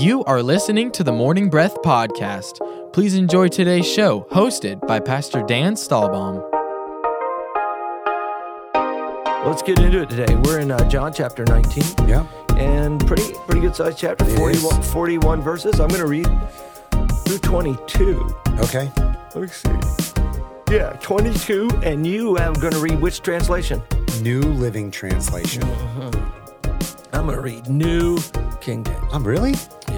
You are listening to the Morning Breath Podcast. Please enjoy today's show, hosted by Pastor Dan Stahlbaum. Let's get into it today. We're in uh, John chapter 19. Yeah. And pretty pretty good sized chapter, 41, 41 verses. I'm going to read through 22. Okay. Let me see. Yeah, 22. And you are going to read which translation? New Living Translation. I'm going to read New King James. I'm really?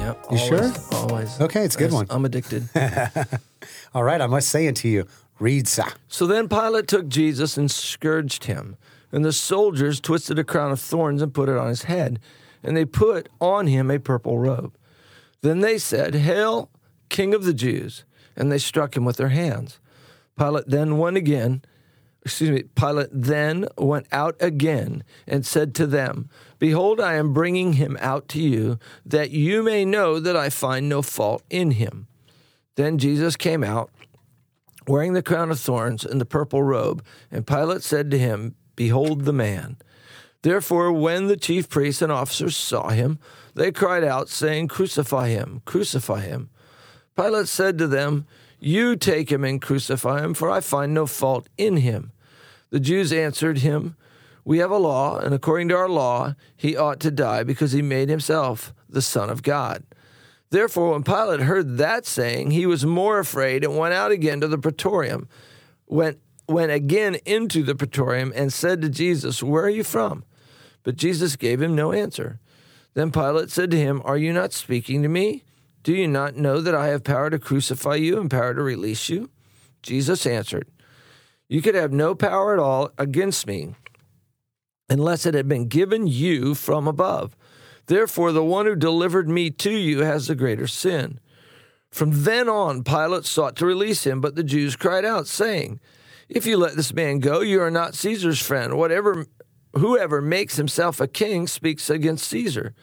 Yep. You sure? always, Always. Okay, it's a good one. I'm addicted. All right, I must say it to you. Read, sir. So then Pilate took Jesus and scourged him. And the soldiers twisted a crown of thorns and put it on his head. And they put on him a purple robe. Then they said, Hail, King of the Jews. And they struck him with their hands. Pilate then went again. Excuse me. Pilate then went out again and said to them, Behold, I am bringing him out to you, that you may know that I find no fault in him. Then Jesus came out wearing the crown of thorns and the purple robe. And Pilate said to him, Behold the man. Therefore, when the chief priests and officers saw him, they cried out, saying, Crucify him, crucify him. Pilate said to them, You take him and crucify him, for I find no fault in him. The Jews answered him, We have a law, and according to our law, he ought to die because he made himself the Son of God. Therefore, when Pilate heard that saying, he was more afraid and went out again to the praetorium, went, went again into the praetorium, and said to Jesus, Where are you from? But Jesus gave him no answer. Then Pilate said to him, Are you not speaking to me? Do you not know that I have power to crucify you and power to release you? Jesus answered, You could have no power at all against me unless it had been given you from above. Therefore, the one who delivered me to you has the greater sin. From then on, Pilate sought to release him, but the Jews cried out, saying, If you let this man go, you are not Caesar's friend. Whatever, whoever makes himself a king speaks against Caesar.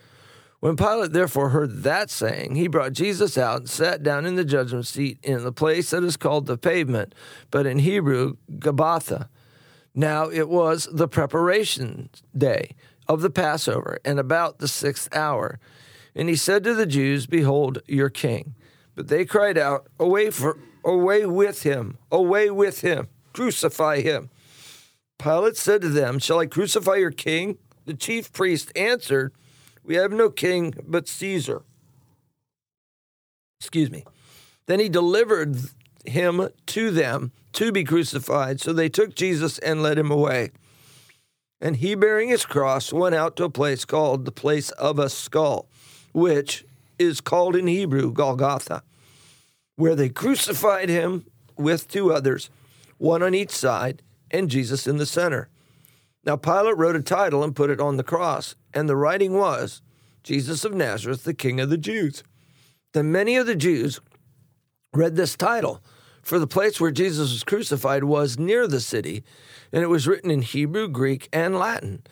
When Pilate therefore heard that saying, he brought Jesus out and sat down in the judgment seat in the place that is called the pavement, but in Hebrew, Gabbatha. Now it was the preparation day of the Passover, and about the sixth hour. And he said to the Jews, Behold your king. But they cried out, Away for away with him, away with him, crucify him. Pilate said to them, Shall I crucify your king? The chief priest answered, We have no king but Caesar. Excuse me. Then he delivered him to them to be crucified. So they took Jesus and led him away. And he, bearing his cross, went out to a place called the place of a skull, which is called in Hebrew Golgotha, where they crucified him with two others, one on each side, and Jesus in the center. Now Pilate wrote a title and put it on the cross, and the writing was, Jesus of Nazareth, the King of the Jews. Then many of the Jews read this title, for the place where Jesus was crucified was near the city, and it was written in Hebrew, Greek, and Latin.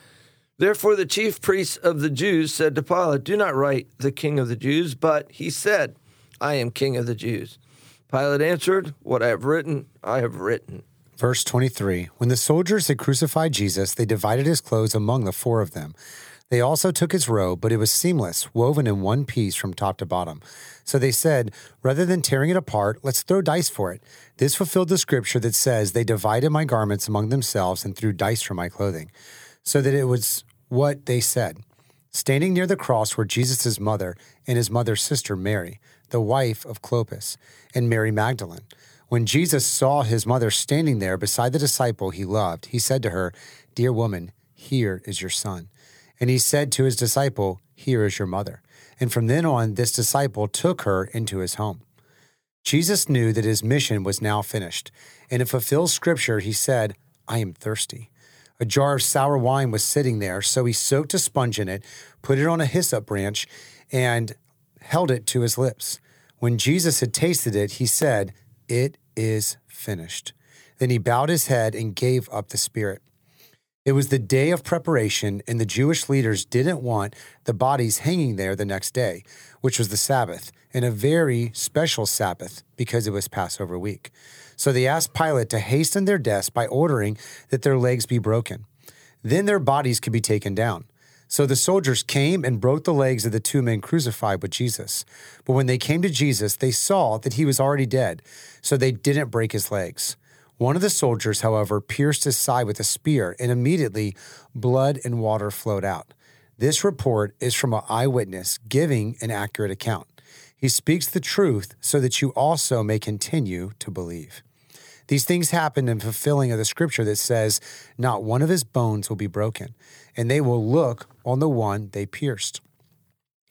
Therefore, the chief priests of the Jews said to Pilate, Do not write the King of the Jews, but he said, I am King of the Jews. Pilate answered, What I have written, I have written. Verse 23 When the soldiers had crucified Jesus, they divided his clothes among the four of them. They also took his robe, but it was seamless, woven in one piece from top to bottom. So they said, Rather than tearing it apart, let's throw dice for it. This fulfilled the scripture that says, They divided my garments among themselves and threw dice for my clothing. So that it was what they said. Standing near the cross were Jesus' mother and his mother's sister Mary, the wife of Clopas, and Mary Magdalene. When Jesus saw his mother standing there beside the disciple he loved, he said to her, Dear woman, here is your son. And he said to his disciple, Here is your mother. And from then on, this disciple took her into his home. Jesus knew that his mission was now finished, and to fulfill scripture, he said, I am thirsty. A jar of sour wine was sitting there, so he soaked a sponge in it, put it on a hyssop branch, and held it to his lips. When Jesus had tasted it, he said, It is finished. Then he bowed his head and gave up the spirit. It was the day of preparation, and the Jewish leaders didn't want the bodies hanging there the next day, which was the Sabbath, and a very special Sabbath because it was Passover week. So they asked Pilate to hasten their deaths by ordering that their legs be broken. Then their bodies could be taken down. So the soldiers came and broke the legs of the two men crucified with Jesus. But when they came to Jesus, they saw that he was already dead, so they didn't break his legs. One of the soldiers, however, pierced his side with a spear, and immediately blood and water flowed out. This report is from an eyewitness giving an accurate account. He speaks the truth so that you also may continue to believe. These things happened in fulfilling of the scripture that says, Not one of his bones will be broken, and they will look on the one they pierced.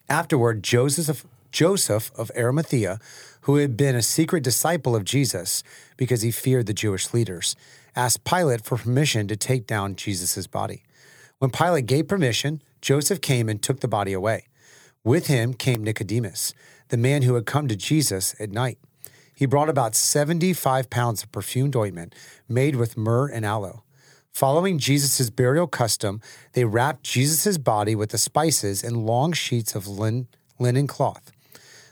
Afterward, Joseph, Joseph of Arimathea, who had been a secret disciple of Jesus because he feared the Jewish leaders, asked Pilate for permission to take down Jesus' body. When Pilate gave permission, Joseph came and took the body away. With him came Nicodemus, the man who had come to Jesus at night. He brought about 75 pounds of perfumed ointment made with myrrh and aloe. Following Jesus' burial custom, they wrapped Jesus' body with the spices in long sheets of lin- linen cloth.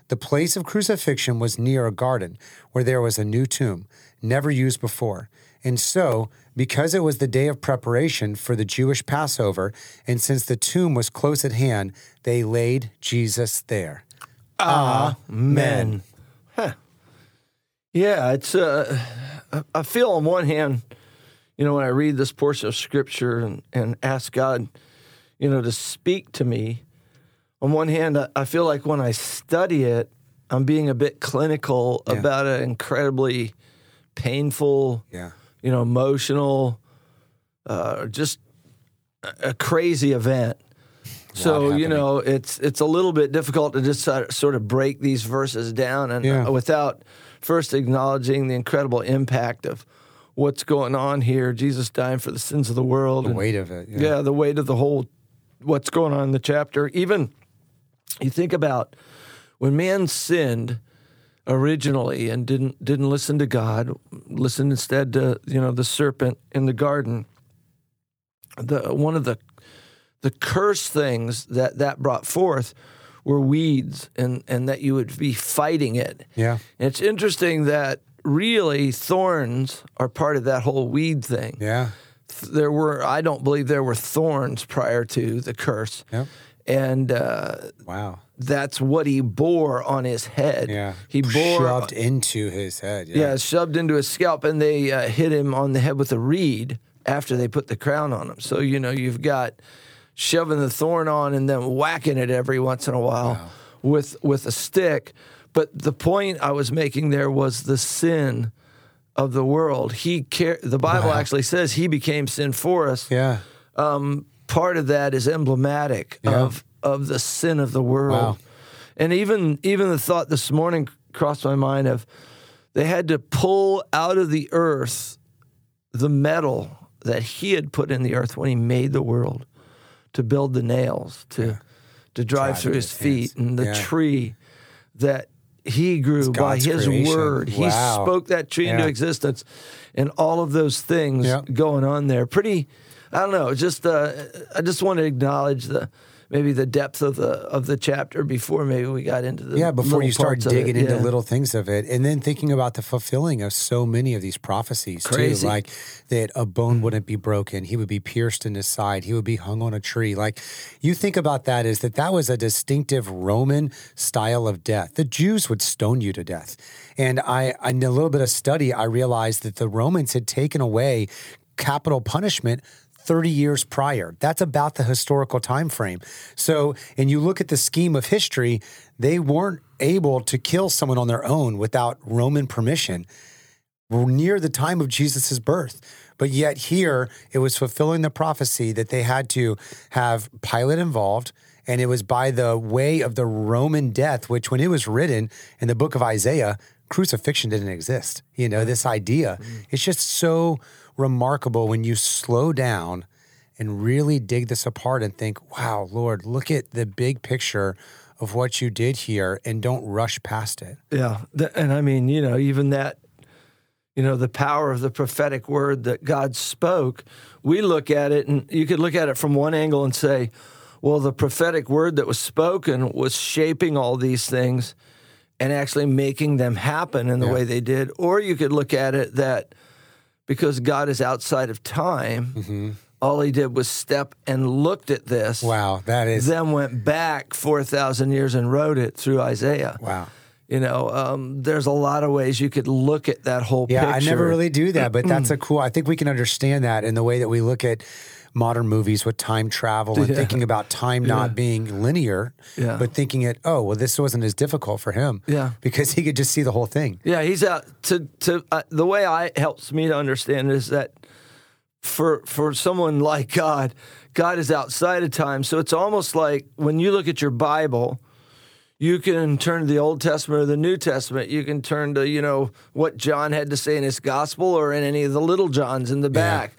The place of crucifixion was near a garden where there was a new tomb, never used before. And so, because it was the day of preparation for the Jewish Passover, and since the tomb was close at hand, they laid Jesus there. Amen. Huh. Yeah, it's. Uh, I feel on one hand, you know, when I read this portion of Scripture and, and ask God, you know, to speak to me. On one hand, I- I feel like when I study it, I'm being a bit clinical Yeah. about an incredibly painful, Yeah. you know, emotional, uh, just a- crazy event. So you know, it's it's a little bit difficult to just sort of- sort of break these verses down and Yeah. uh, without first acknowledging the incredible impact of what's going on here. Jesus dying for the sins of the world. The and- weight of it. yeah. the weight of the whole what's going on in the chapter. Even you think about when man sinned originally and didn't didn't listen to God, listened instead to you know the serpent in the garden. The one of the the curse things that that brought forth were weeds and and that you would be fighting it. Yeah. And it's interesting that really thorns are part of that whole weed thing Yeah. there were I don't believe there were thorns prior to the curse. Yep. And uh, Wow. that's what he bore on his head. Yeah. He bore shoved into his head. Yeah. yeah, shoved into his scalp and they uh, hit him on the head with a reed after they put the crown on him. So you know, you've got shoving the thorn on and then whacking it every once in a while with with a stick. But the point I was making there was the sin of the world. He car- the Bible actually says he became sin for us Yeah. Um, part of that is emblematic Yeah. of of the sin of the world. Wow. And even even the thought this morning crossed my mind of they had to pull out of the earth the metal that he had put in the earth when he made the world to build the nails to to drive Drive through his feet hands. and the Yeah. tree that he grew by God's his creation. word. He spoke that tree into existence and all of those things Yeah. going on there. Pretty I don't know, just uh, I just want to acknowledge the maybe the depth of the of the chapter before maybe we got into the Yeah, before you start of it. digging into Yeah. little things of it, and then thinking about the fulfilling of so many of these prophecies Crazy. too, like that a bone wouldn't be broken, he would be pierced in his side, he would be hung on a tree. Like you think about that is that that was a distinctive Roman style of death. The Jews would stone you to death, and I, in a little bit of study, I realized that the Romans had taken away capital punishment 30 years prior. That's about the historical time frame. So, and you look at the scheme of history, they weren't able to kill someone on their own without Roman permission near the time of Jesus' birth. But yet here it was fulfilling the prophecy that they had to have Pilate involved. And it was by the way of the Roman death, which when it was written in the book of Isaiah, crucifixion didn't exist. You know, this idea. Mm. It's just so remarkable when you slow down and really dig this apart and think, wow, Lord, look at the big picture of what you did here and don't rush past it. Yeah, and I mean, you know, even that, you know, the power of the prophetic word that God spoke. We look at it, and you could look at it from one angle and say, well, the prophetic word that was spoken was shaping all these things and actually making them happen in the Yeah. way they did. Or you could look at it that because God is outside of time, all he did was step and looked at this. Wow, that is Then went back 4,000 years and wrote it through Isaiah. wow. You know, um, there's a lot of ways you could look at that whole Yeah, picture. I never really do that, but that's a cool. I think we can understand that in the way that we look at modern movies with time travel and Yeah. thinking about time not being linear, Yeah. but thinking it, oh, well, this wasn't as difficult for him, Yeah. because he could just see the whole thing. Yeah, he's out to to uh, the way I helps me to understand is that for for someone like God, God is outside of time. So it's almost like when you look at your Bible, you can turn to the Old Testament or the New Testament. You can turn to you know what John had to say in his gospel or in any of the little Johns in the back.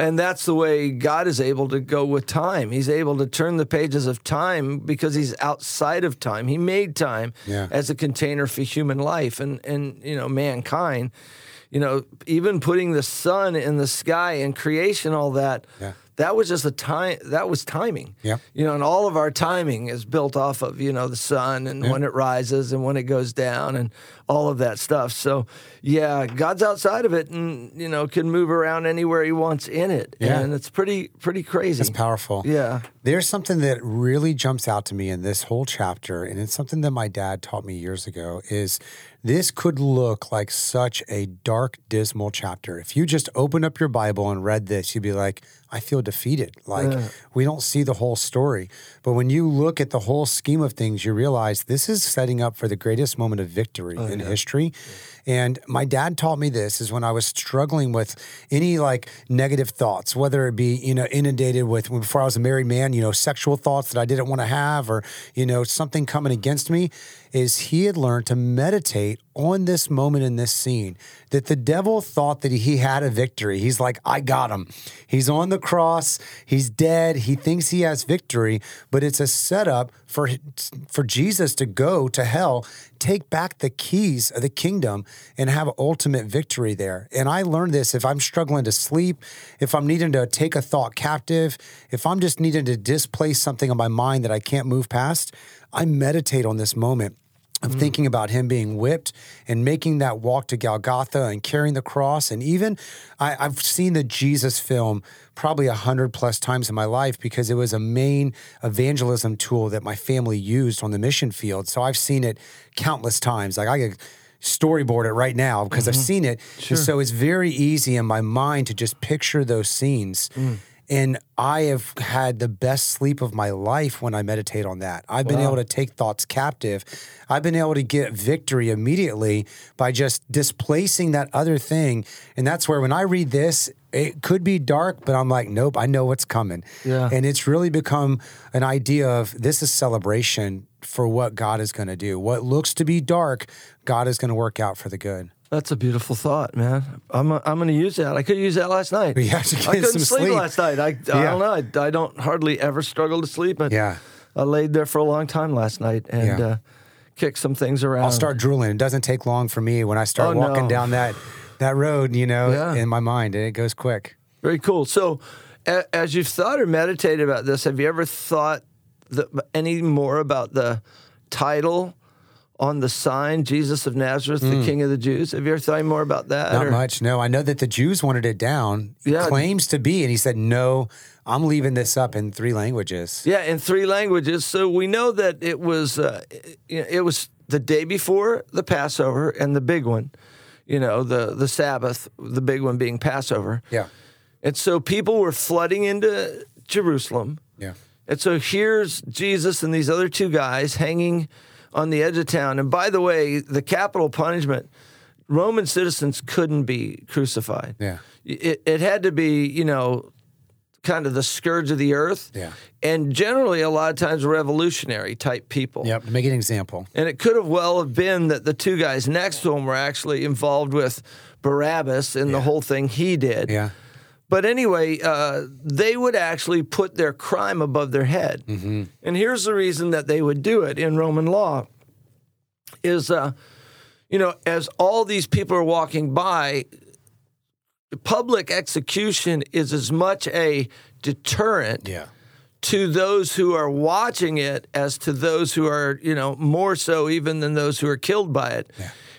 And that's the way God is able to go with time. He's able to turn the pages of time because he's outside of time. He made time Yeah. as a container for human life and, and you know mankind. You know, even putting the sun in the sky and creation, all that. Yeah. That was just a time. That was timing. Yeah. You know, and all of our timing is built off of you know the sun and when it rises and when it goes down and all of that stuff. So yeah, God's outside of it and you know can move around anywhere He wants in it. Yeah. And it's pretty pretty crazy. It's powerful. Yeah. There's something that really jumps out to me in this whole chapter, and it's something that my dad taught me years ago. Is this could look like such a dark, dismal chapter. If you just opened up your Bible and read this, you'd be like, I feel defeated. Like we don't see the whole story. But when you look at the whole scheme of things, you realize this is setting up for the greatest moment of victory oh, in history. And my dad taught me this is when I was struggling with any like negative thoughts, whether it be, you know, inundated with before I was a married man, you know, sexual thoughts that I didn't want to have or, you know, something coming against me, is he had learned to meditate on this moment in this scene that the devil thought that he had a victory. He's like, I got him. He's on the cross. He's dead. He thinks he has victory, but it's a setup for for Jesus to go to hell, take back the keys of the kingdom, and have ultimate victory there. And I learned this if I'm struggling to sleep, if I'm needing to take a thought captive, if I'm just needing to displace something on my mind that I can't move past, I meditate on this moment of mm. thinking about him being whipped and making that walk to Golgotha and carrying the cross. And even I, I've seen the Jesus film probably a hundred plus times in my life because it was a main evangelism tool that my family used on the mission field. So I've seen it countless times. Like I could storyboard it right now because I've mm-hmm. seen it. And so it's very easy in my mind to just picture those scenes. Mm. And I have had the best sleep of my life when I meditate on that. I've been able to take thoughts captive. I've been able to get victory immediately by just displacing that other thing. And that's where when I read this, it could be dark, but I'm like, nope, I know what's coming. Yeah. And it's really become an idea of this is celebration for what God is going to do. What looks to be dark, God is going to work out for the good. That's a beautiful thought, man. I'm I'm going to use that. I could use that last night. You have to I couldn't some sleep, sleep. last night. I, I Yeah. don't know. I, I don't hardly ever struggle to sleep. But Yeah. I laid there for a long time last night and Yeah. uh, kicked some things around. I'll start drooling. It doesn't take long for me when I start Oh, walking no. down that that road, you know, Yeah. in my mind, and it goes quick. Very cool. So, a, as you've thought or meditated about this, have you ever thought the, any more about the title on the sign, Jesus of Nazareth, the King of the Jews? Have you ever thought more about that? Hmm. Not or- much. No, I know that the Jews wanted it down. It Yeah. claims to be, and he said, "No, I'm leaving this up in three languages." Yeah, in three languages. So we know that it was uh, it, it was the day before the Passover and the big one, you know, the the Sabbath, the big one being Passover. Yeah, And so people were flooding into Jerusalem. yeah, And so here's Jesus and these other two guys hanging on the edge of town. And by the way, the capital punishment, Roman citizens couldn't be crucified. yeah, It, it had to be, you know, kind of the scourge of the earth. Yeah. And generally, a lot of times, revolutionary type people. yep. To make an example. And it could have well have been that the two guys next to him were actually involved with Barabbas and the whole thing he did. Yeah, But anyway, uh, they would actually put their crime above their head. Mm-hmm. And here's the reason that they would do it in Roman law is, uh, you know, as all these people are walking by, public execution is as much a deterrent yeah, to those who are watching it as to those who are, you know, more so even than those who are killed by it.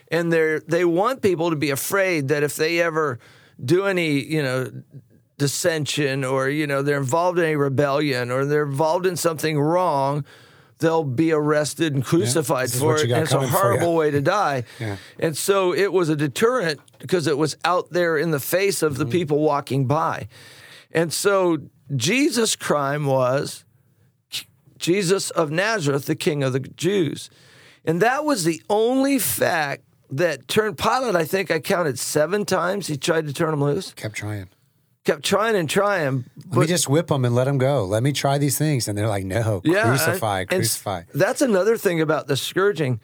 And they they want people to be afraid that if they ever do any, you know, dissension or you know they're involved in a rebellion or they're involved in something wrong they'll be arrested and crucified is for it and it's a horrible way to die. Yeah. and so it was a deterrent because it was out there in the face of the Mm-hmm. people walking by. And so jesus crime was jesus of nazareth the king of the jews. And that was the only fact that turned pilate i think i counted seven times he tried to turn him loose Kept trying. kept trying and trying. Let me just whip them and let them go. Let me try these things. And they're like, no, Yeah, crucify, crucify. That's another thing about the scourging.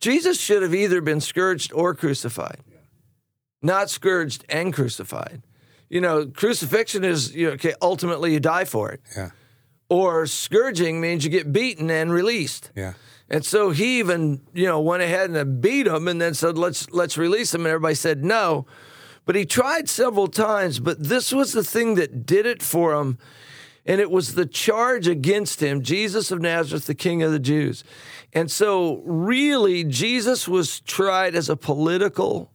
Jesus should have either been scourged or crucified, not scourged and crucified. You know, crucifixion is you know, okay. Ultimately, you die for it, Yeah, or scourging means you get beaten and released. yeah. And so he even, you know, went ahead and beat him and then said, let's let's release him. And everybody said no. But he tried several times, but this was the thing that did it for him. And it was the charge against him, Jesus of Nazareth, the King of the Jews. And so really, Jesus was tried as a political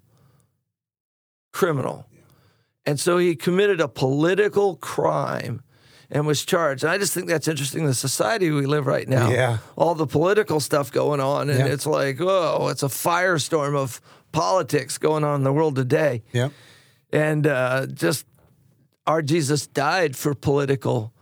criminal. And so he committed a political crime and was charged. And I just think that's interesting. The society we live right now, Yeah. all the political stuff going on, and Yeah. it's like, oh, it's a firestorm of politics going on in the world today. Yep. And uh, just our Jesus died for political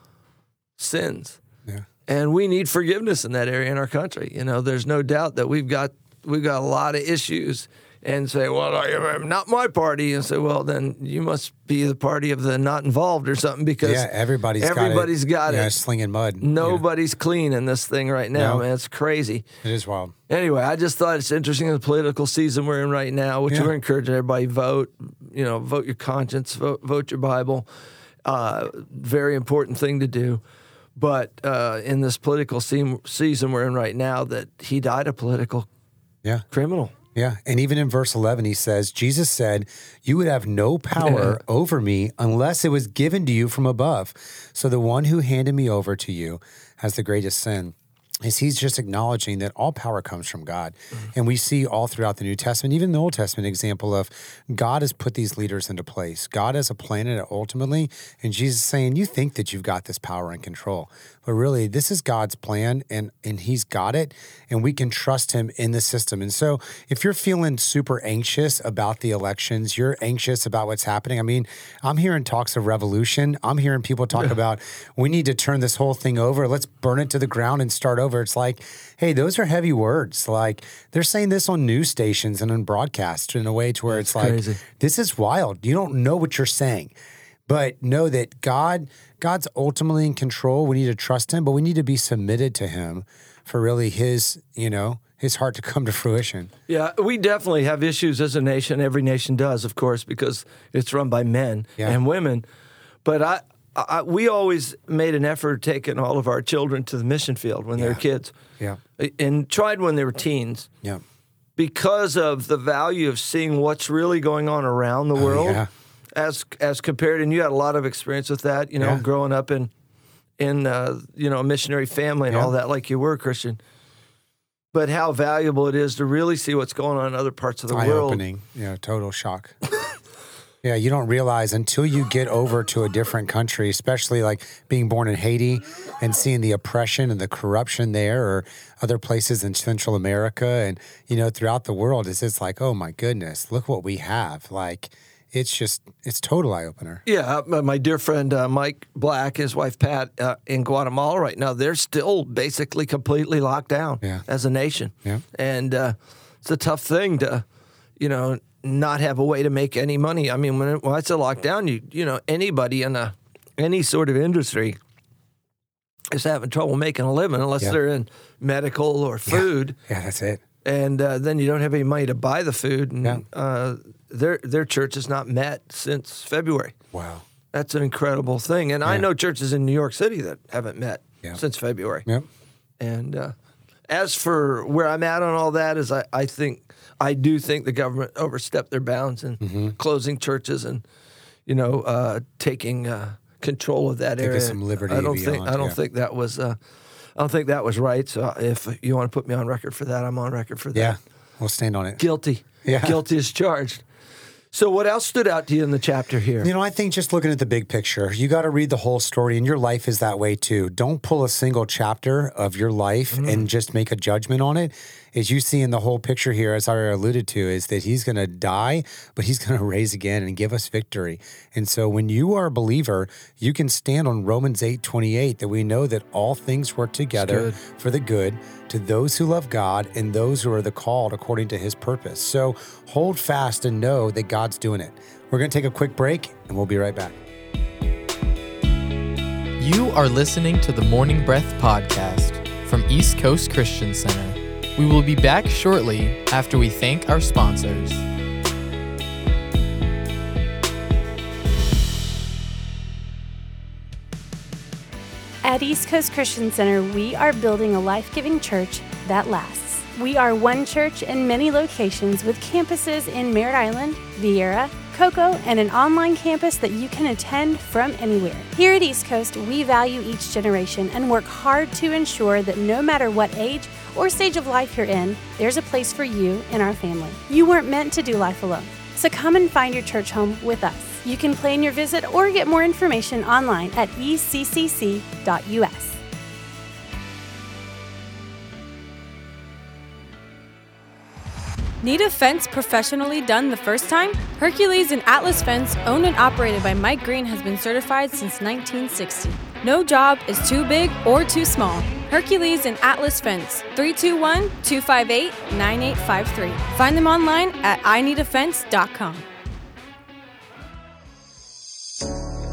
sins. Yeah. And we need forgiveness in that area in our country. You know, there's no doubt that we've got we've got a lot of issues and say, well, I am not my party, and say, well, then you must be the party of the not involved or something because Yeah, everybody's everybody's got it. got yeah, it. slinging mud. Nobody's clean in this thing right now, No. man. It's crazy. It is wild. Anyway, I just thought it's interesting in the political season we're in right now, which Yeah. we're encouraging everybody vote. You know, vote your conscience, vote, vote your Bible. Uh, very important thing to do. But uh, in this political se- season we're in right now, that he died a political Yeah. criminal. Yeah. And even in verse 11, he says, Jesus said, You would have no power over me unless it was given to you from above. So the one who handed me over to you has the greatest sin. Is he's just acknowledging that all power comes from God. Mm-hmm. And we see all throughout the New Testament, even the Old Testament example of God has put these leaders into place. God has a plan in it ultimately. And Jesus is saying, You think that you've got this power and control. But really, this is God's plan and, and he's got it. And we can trust him in the system. And so if you're feeling super anxious about the elections, you're anxious about what's happening. I mean, I'm hearing talks of revolution. I'm hearing people talk about we need to turn this whole thing over. Let's burn it to the ground and start over. It's like, hey, those are heavy words. Like they're saying this on news stations and on broadcast in a way to where it's like, this is wild. You don't know what you're saying. But know that God, God's ultimately in control. We need to trust him, but we need to be submitted to him for really his, you know, his heart to come to fruition. Yeah, we definitely have issues as a nation. Every nation does, of course, because it's run by men Yeah. and women. But I, I, we always made an effort taking all of our children to the mission field when they were kids, Yeah. and tried when they were teens Yeah. because of the value of seeing what's really going on around the world, Oh, yeah. as as compared. And you had a lot of experience with that, you know, Yeah. growing up in in uh, you know a missionary family and Yeah. all that, like you were Christian. But how valuable it is to really see what's going on in other parts of the Eye world. opening. Yeah. Total shock. yeah. You don't realize until you get over to a different country, especially like being born in Haiti and seeing the oppression and the corruption there or other places in Central America and, you know, throughout the world. It's just like, oh my goodness, look what we have. Like, it's just, it's total eye opener. Yeah, uh, my dear friend uh, Mike Black, his wife Pat, uh, in Guatemala right now, they're still basically completely locked down Yeah. as a nation. Yeah. and uh, it's a tough thing to, you know, not have a way to make any money. I mean, when, it, when I say lockdown, you you know, anybody in a any sort of industry is having trouble making a living unless Yeah. they're in medical or food Yeah, that's it. and uh, then you don't have any money to buy the food, and Yeah. uh, their their church has not met since February. Wow. That's an incredible thing, and I know churches in New York City that haven't met Yeah. since February. Yep. And uh, as for where I'm at on all that, is I, I think I do think the government overstepped their bounds in Mm-hmm. closing churches and you know uh, taking uh, control of that Taking area. some liberty I don't think I don't yeah. think that was. Uh, I don't think that was right. So if you want to put me on record for that, I'm on record for that Yeah. We'll stand on it. guilty. Yeah. Guilty is charged. So, what else stood out to you in the chapter here? You know, I think just looking at the big picture, you got to read the whole story, and your life is that way too. Don't pull a single chapter of your life mm-hmm. and just make a judgment on it. As you see in the whole picture here, as I alluded to, is that he's going to die, but he's going to raise again and give us victory. And so, when you are a believer, you can stand on Romans eight twenty eight that we know that all things work together for the good to those who love God and those who are the called according to his purpose. So hold fast and know that God's doing it. We're going to take a quick break and we'll be right back. You are listening to the Morning Breath podcast from East Coast Christian Center. We will be back shortly after we thank our sponsors. At East Coast Christian Center, we are building a life giving church that lasts. We are one church in many locations with campuses in Merritt Island, Viera, Cocoa, and an online campus that you can attend from anywhere. Here at East Coast, we value each generation and work hard to ensure that no matter what age or stage of life you're in, there's a place for you in our family. You weren't meant to do life alone. So come and find your church home with us. You can plan your visit or get more information online at eccc.us. Need a fence professionally done the first time? Hercules and Atlas Fence, owned and operated by Mike Green, has been certified since 1960. No job is too big or too small. Hercules and Atlas Fence, 321 258 9853. Find them online at ineedafence.com.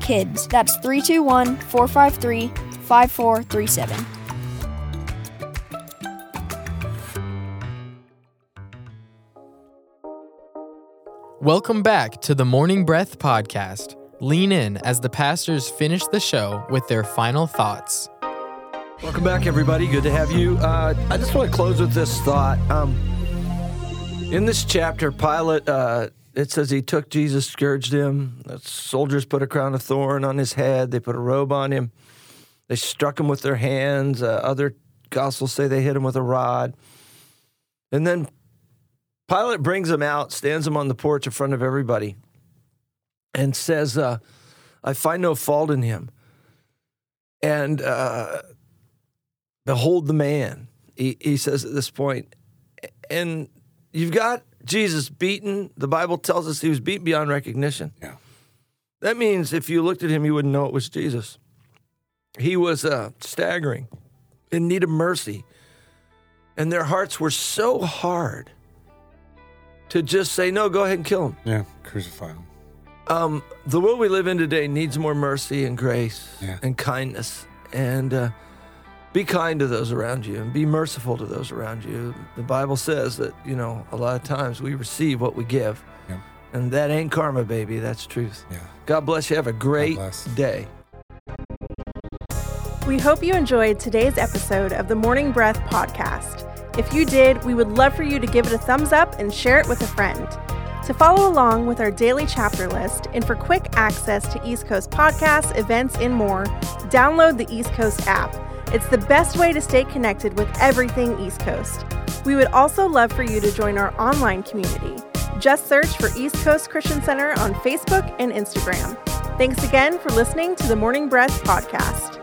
KIDS. That's 321 453 5437. Welcome back to the Morning Breath podcast. Lean in as the pastors finish the show with their final thoughts. Welcome back, everybody. Good to have you. Uh, I just want to close with this thought. Um, in this chapter, Pilate, uh, it says he took Jesus, scourged him. The soldiers put a crown of thorn on his head. They put a robe on him. They struck him with their hands. Uh, other gospels say they hit him with a rod. And then Pilate brings him out, stands him on the porch in front of everybody, and says, uh, I find no fault in him. And uh, hold the man. He, he says at this point, and you've got Jesus beaten. The Bible tells us he was beaten beyond recognition. Yeah. That means if you looked at him, you wouldn't know it was Jesus. He was uh, staggering, in need of mercy. And their hearts were so hard to just say, no, go ahead and kill him. Yeah. Crucify him. Um, the world we live in today needs more mercy and grace Yeah. and kindness. And uh, be kind to those around you and be merciful to those around you. The Bible says that, you know, a lot of times we receive what we give. Yeah. And that ain't karma, baby. That's truth. Yeah. God bless you. Have a great day. We hope you enjoyed today's episode of the Morning Breath podcast. If you did, we would love for you to give it a thumbs up and share it with a friend. To follow along with our daily chapter list and for quick access to East Coast podcasts, events, and more, download the East Coast app. It's the best way to stay connected with everything East Coast. We would also love for you to join our online community. Just search for East Coast Christian Center on Facebook and Instagram. Thanks again for listening to the Morning Breath podcast.